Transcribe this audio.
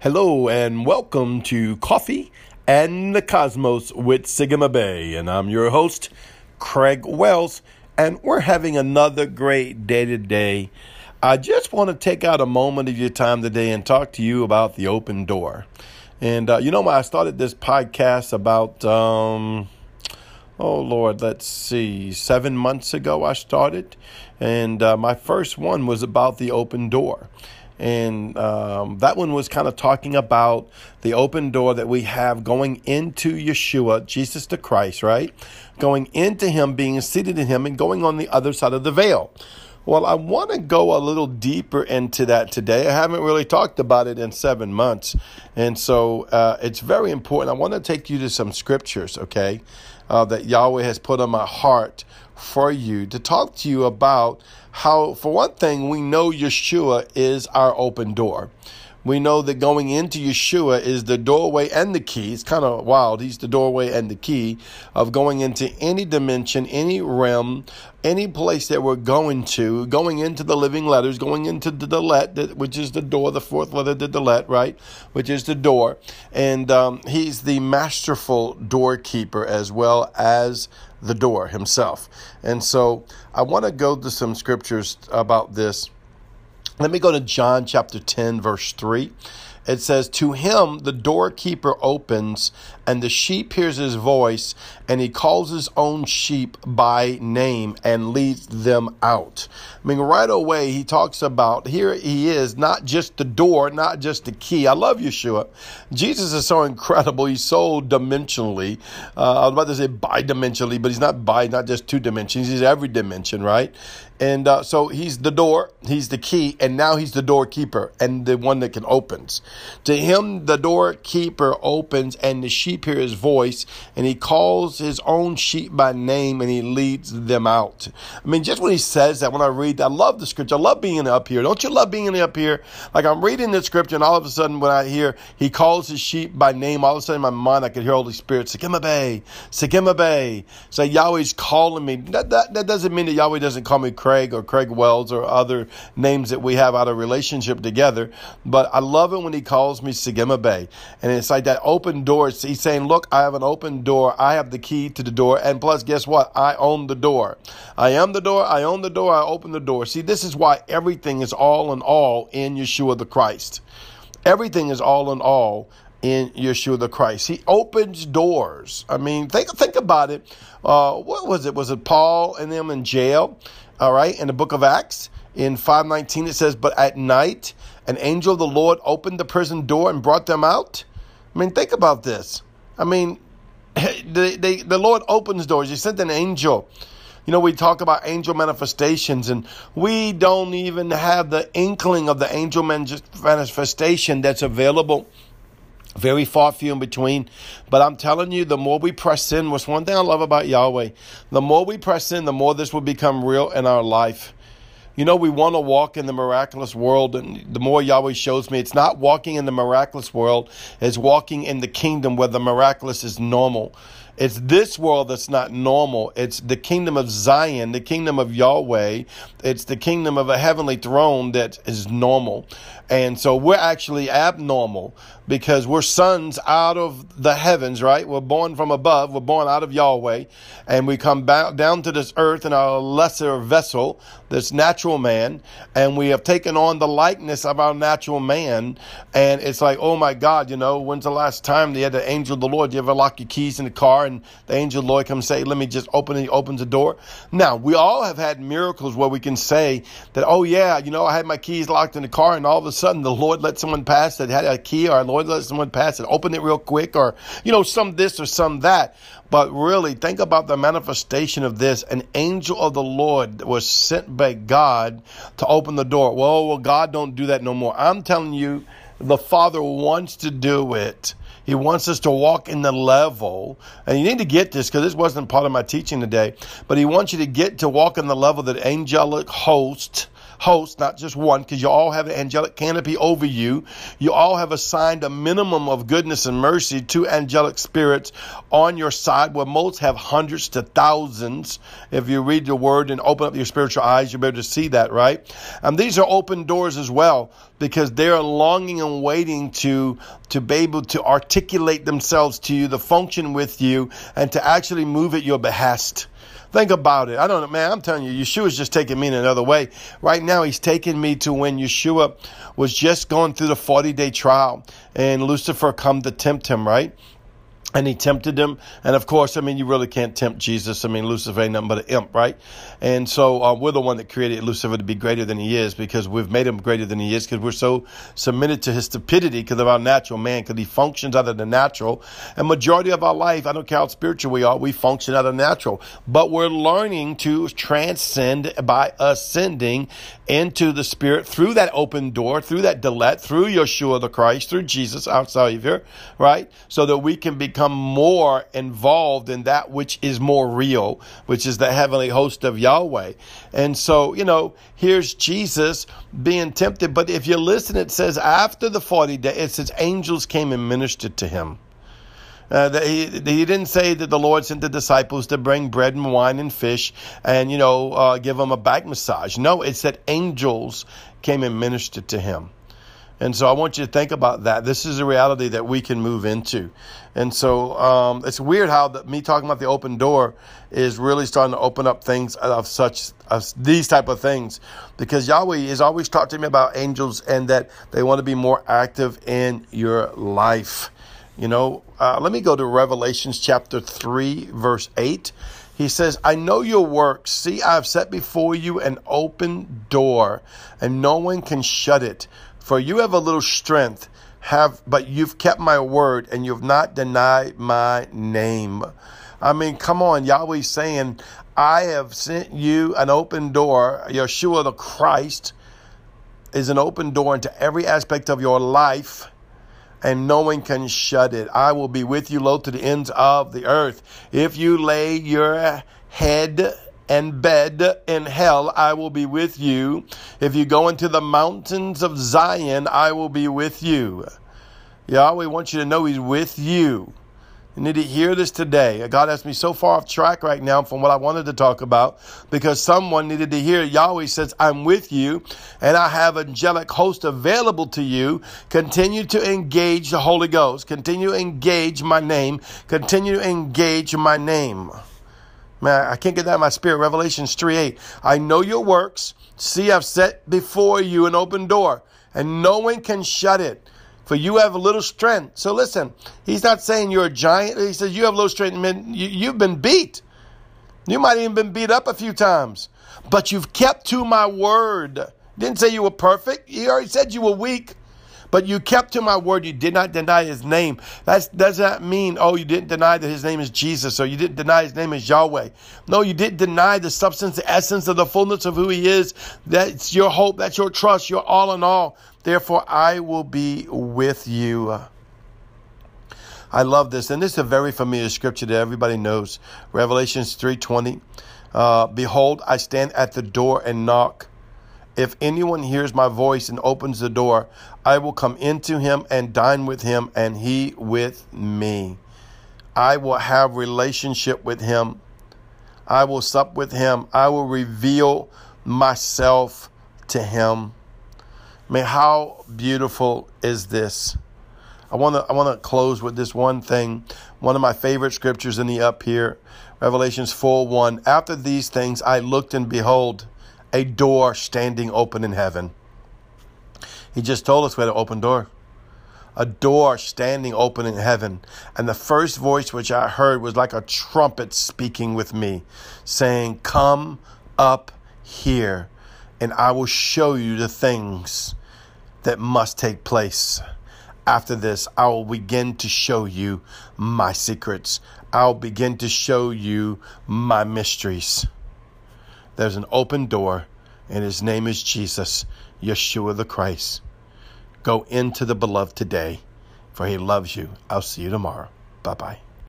Hello and welcome to Coffee and the Cosmos with Sigma Bay. And I'm your host, Craig Wells. And we're having another great day today. I just want to take out a moment of your time today and talk to you about the open door. And uh, you know, I started this podcast about, um, oh Lord, let's see, seven months ago I started. And uh, my first one was about the open door. And um, that one was kind of talking about the open door that we have going into Yeshua, Jesus the Christ, right? Going into Him, being seated in Him, and going on the other side of the veil. Well, I want to go a little deeper into that today. I haven't really talked about it in seven months. And so uh, it's very important. I want to take you to some scriptures, okay, uh, that Yahweh has put on my heart for you to talk to you about how, for one thing, we know Yeshua is our open door. We know that going into Yeshua is the doorway and the key. It's kind of wild. He's the doorway and the key of going into any dimension, any realm, any place that we're going to, going into the living letters, going into the Dalet, which is the door, the fourth letter, the Dalet, right, which is the door. And um, he's the masterful doorkeeper as well as the door himself. And so I want to go to some scriptures about this let me go to John chapter 10, verse 3. It says, To him the doorkeeper opens, and the sheep hears his voice, and he calls his own sheep by name and leads them out. I mean, right away, he talks about here he is, not just the door, not just the key. I love Yeshua. Jesus is so incredible. He's so dimensionally, uh, I was about to say bi-dimensionally, but he's not bi, not just two dimensions. He's every dimension, right? And uh, so he's the door, he's the key, and now he's the doorkeeper and the one that can opens. To him, the doorkeeper opens, and the sheep hear his voice, and he calls his own sheep by name, and he leads them out. I mean, just when he says that, when I read that, I love the scripture. I love being up here. Don't you love being up here? Like I'm reading the scripture, and all of a sudden, when I hear he calls his sheep by name, all of a sudden in my mind, I could hear Holy Spirit, Sekima Bay, Sekima Bay. Say, Yahweh's calling me. That, that, that doesn't mean that Yahweh doesn't call me Craig or Craig Wells or other names that we have out of relationship together. But I love it when he calls me Sagima Bay. And it's like that open door. He's saying, Look, I have an open door. I have the key to the door. And plus, guess what? I own the door. I am the door. I own the door. I open the door. See, this is why everything is all in all in Yeshua the Christ. Everything is all in all in Yeshua the Christ. He opens doors. I mean, think think about it. Uh, what was it? Was it Paul and them in jail? All right, in the book of Acts, in 519, it says, But at night, an angel of the Lord opened the prison door and brought them out. I mean, think about this. I mean, they, they, the Lord opens doors. He sent an angel. You know, we talk about angel manifestations, and we don't even have the inkling of the angel manifestation that's available. Very far few in between. But I'm telling you, the more we press in, what's one thing I love about Yahweh, the more we press in, the more this will become real in our life. You know, we want to walk in the miraculous world, and the more Yahweh shows me, it's not walking in the miraculous world, it's walking in the kingdom where the miraculous is normal. It's this world that's not normal. It's the kingdom of Zion, the kingdom of Yahweh. It's the kingdom of a heavenly throne that is normal. And so we're actually abnormal because we're sons out of the heavens, right? We're born from above. We're born out of Yahweh. And we come back down to this earth in our lesser vessel, this natural man. And we have taken on the likeness of our natural man. And it's like, oh my God, you know, when's the last time they had the angel of the Lord? You ever lock your keys in the car and the angel Lord comes say, let me just open it. Opens the door. Now, we all have had miracles where we can say that, oh yeah, you know, I had my keys locked in the car and all of a sudden the Lord let someone pass that had a key, or the Lord let someone pass it, open it real quick, or you know, some this or some that. But really, think about the manifestation of this. An angel of the Lord was sent by God to open the door. Well, well, God don't do that no more. I'm telling you, the Father wants to do it. He wants us to walk in the level, and you need to get this because this wasn't part of my teaching today, but He wants you to get to walk in the level that angelic hosts hosts, not just one, because you all have an angelic canopy over you. You all have assigned a minimum of goodness and mercy to angelic spirits on your side, where most have hundreds to thousands. If you read the word and open up your spiritual eyes, you'll be able to see that, right? And these are open doors as well because they're longing and waiting to to be able to articulate themselves to you, to function with you, and to actually move at your behest. Think about it. I don't know, man. I'm telling you, Yeshua's just taking me in another way. Right now, he's taking me to when Yeshua was just going through the 40 day trial and Lucifer come to tempt him, right? And he tempted him. And of course, I mean, you really can't tempt Jesus. I mean, Lucifer ain't nothing but an imp, right? And so uh, we're the one that created Lucifer to be greater than he is because we've made him greater than he is because we're so submitted to his stupidity because of our natural man, because he functions out of the natural. And majority of our life, I don't care how spiritual we are, we function out of natural. But we're learning to transcend by ascending into the spirit through that open door, through that Dalet, through Yeshua the Christ, through Jesus our Savior, right? So that we can become become more involved in that which is more real, which is the heavenly host of Yahweh. And so, you know, here's Jesus being tempted. But if you listen, it says after the 40 days, it says angels came and ministered to him. Uh, he, he didn't say that the Lord sent the disciples to bring bread and wine and fish and, you know, uh, give them a back massage. No, it said angels came and ministered to him. And so I want you to think about that. This is a reality that we can move into. And so um, it's weird how the, me talking about the open door is really starting to open up things of such of these type of things because Yahweh has always talked to me about angels and that they want to be more active in your life. You know, uh, let me go to Revelations chapter 3, verse 8. He says, I know your works. See, I have set before you an open door, and no one can shut it. For you have a little strength, have but you've kept my word and you've not denied my name. I mean, come on, Yahweh's saying, I have sent you an open door. Yeshua the Christ is an open door into every aspect of your life, and no one can shut it. I will be with you, lo to the ends of the earth. If you lay your head and bed in hell, I will be with you. If you go into the mountains of Zion, I will be with you. Yahweh wants you to know He's with you. You need to hear this today. God has me so far off track right now from what I wanted to talk about because someone needed to hear Yahweh says, I'm with you and I have angelic host available to you. Continue to engage the Holy Ghost. Continue to engage my name. Continue to engage my name. Man, I can't get that in my spirit. Revelations 3 8. I know your works. See, I've set before you an open door, and no one can shut it. For you have a little strength. So listen, he's not saying you're a giant. He says you have little strength. Man, you, you've been beat. You might even been beat up a few times, but you've kept to my word. Didn't say you were perfect. He already said you were weak. But you kept to my word. You did not deny his name. That does not mean, oh, you didn't deny that his name is Jesus or you didn't deny his name is Yahweh. No, you didn't deny the substance, the essence of the fullness of who he is. That's your hope. That's your trust. You're all in all. Therefore, I will be with you. I love this. And this is a very familiar scripture that everybody knows. Revelations 3.20. Uh, Behold, I stand at the door and knock. If anyone hears my voice and opens the door, I will come into him and dine with him, and he with me. I will have relationship with him. I will sup with him. I will reveal myself to him. Mean, how beautiful is this? I want to I want to close with this one thing. One of my favorite scriptures in the up here, Revelations 4 1. After these things I looked and behold a door standing open in heaven. He just told us we had an open door. A door standing open in heaven. And the first voice which I heard was like a trumpet speaking with me, saying, Come up here, and I will show you the things that must take place. After this, I will begin to show you my secrets. I'll begin to show you my mysteries. There's an open door, and his name is Jesus, Yeshua the Christ. Go into the beloved today, for he loves you. I'll see you tomorrow. Bye bye.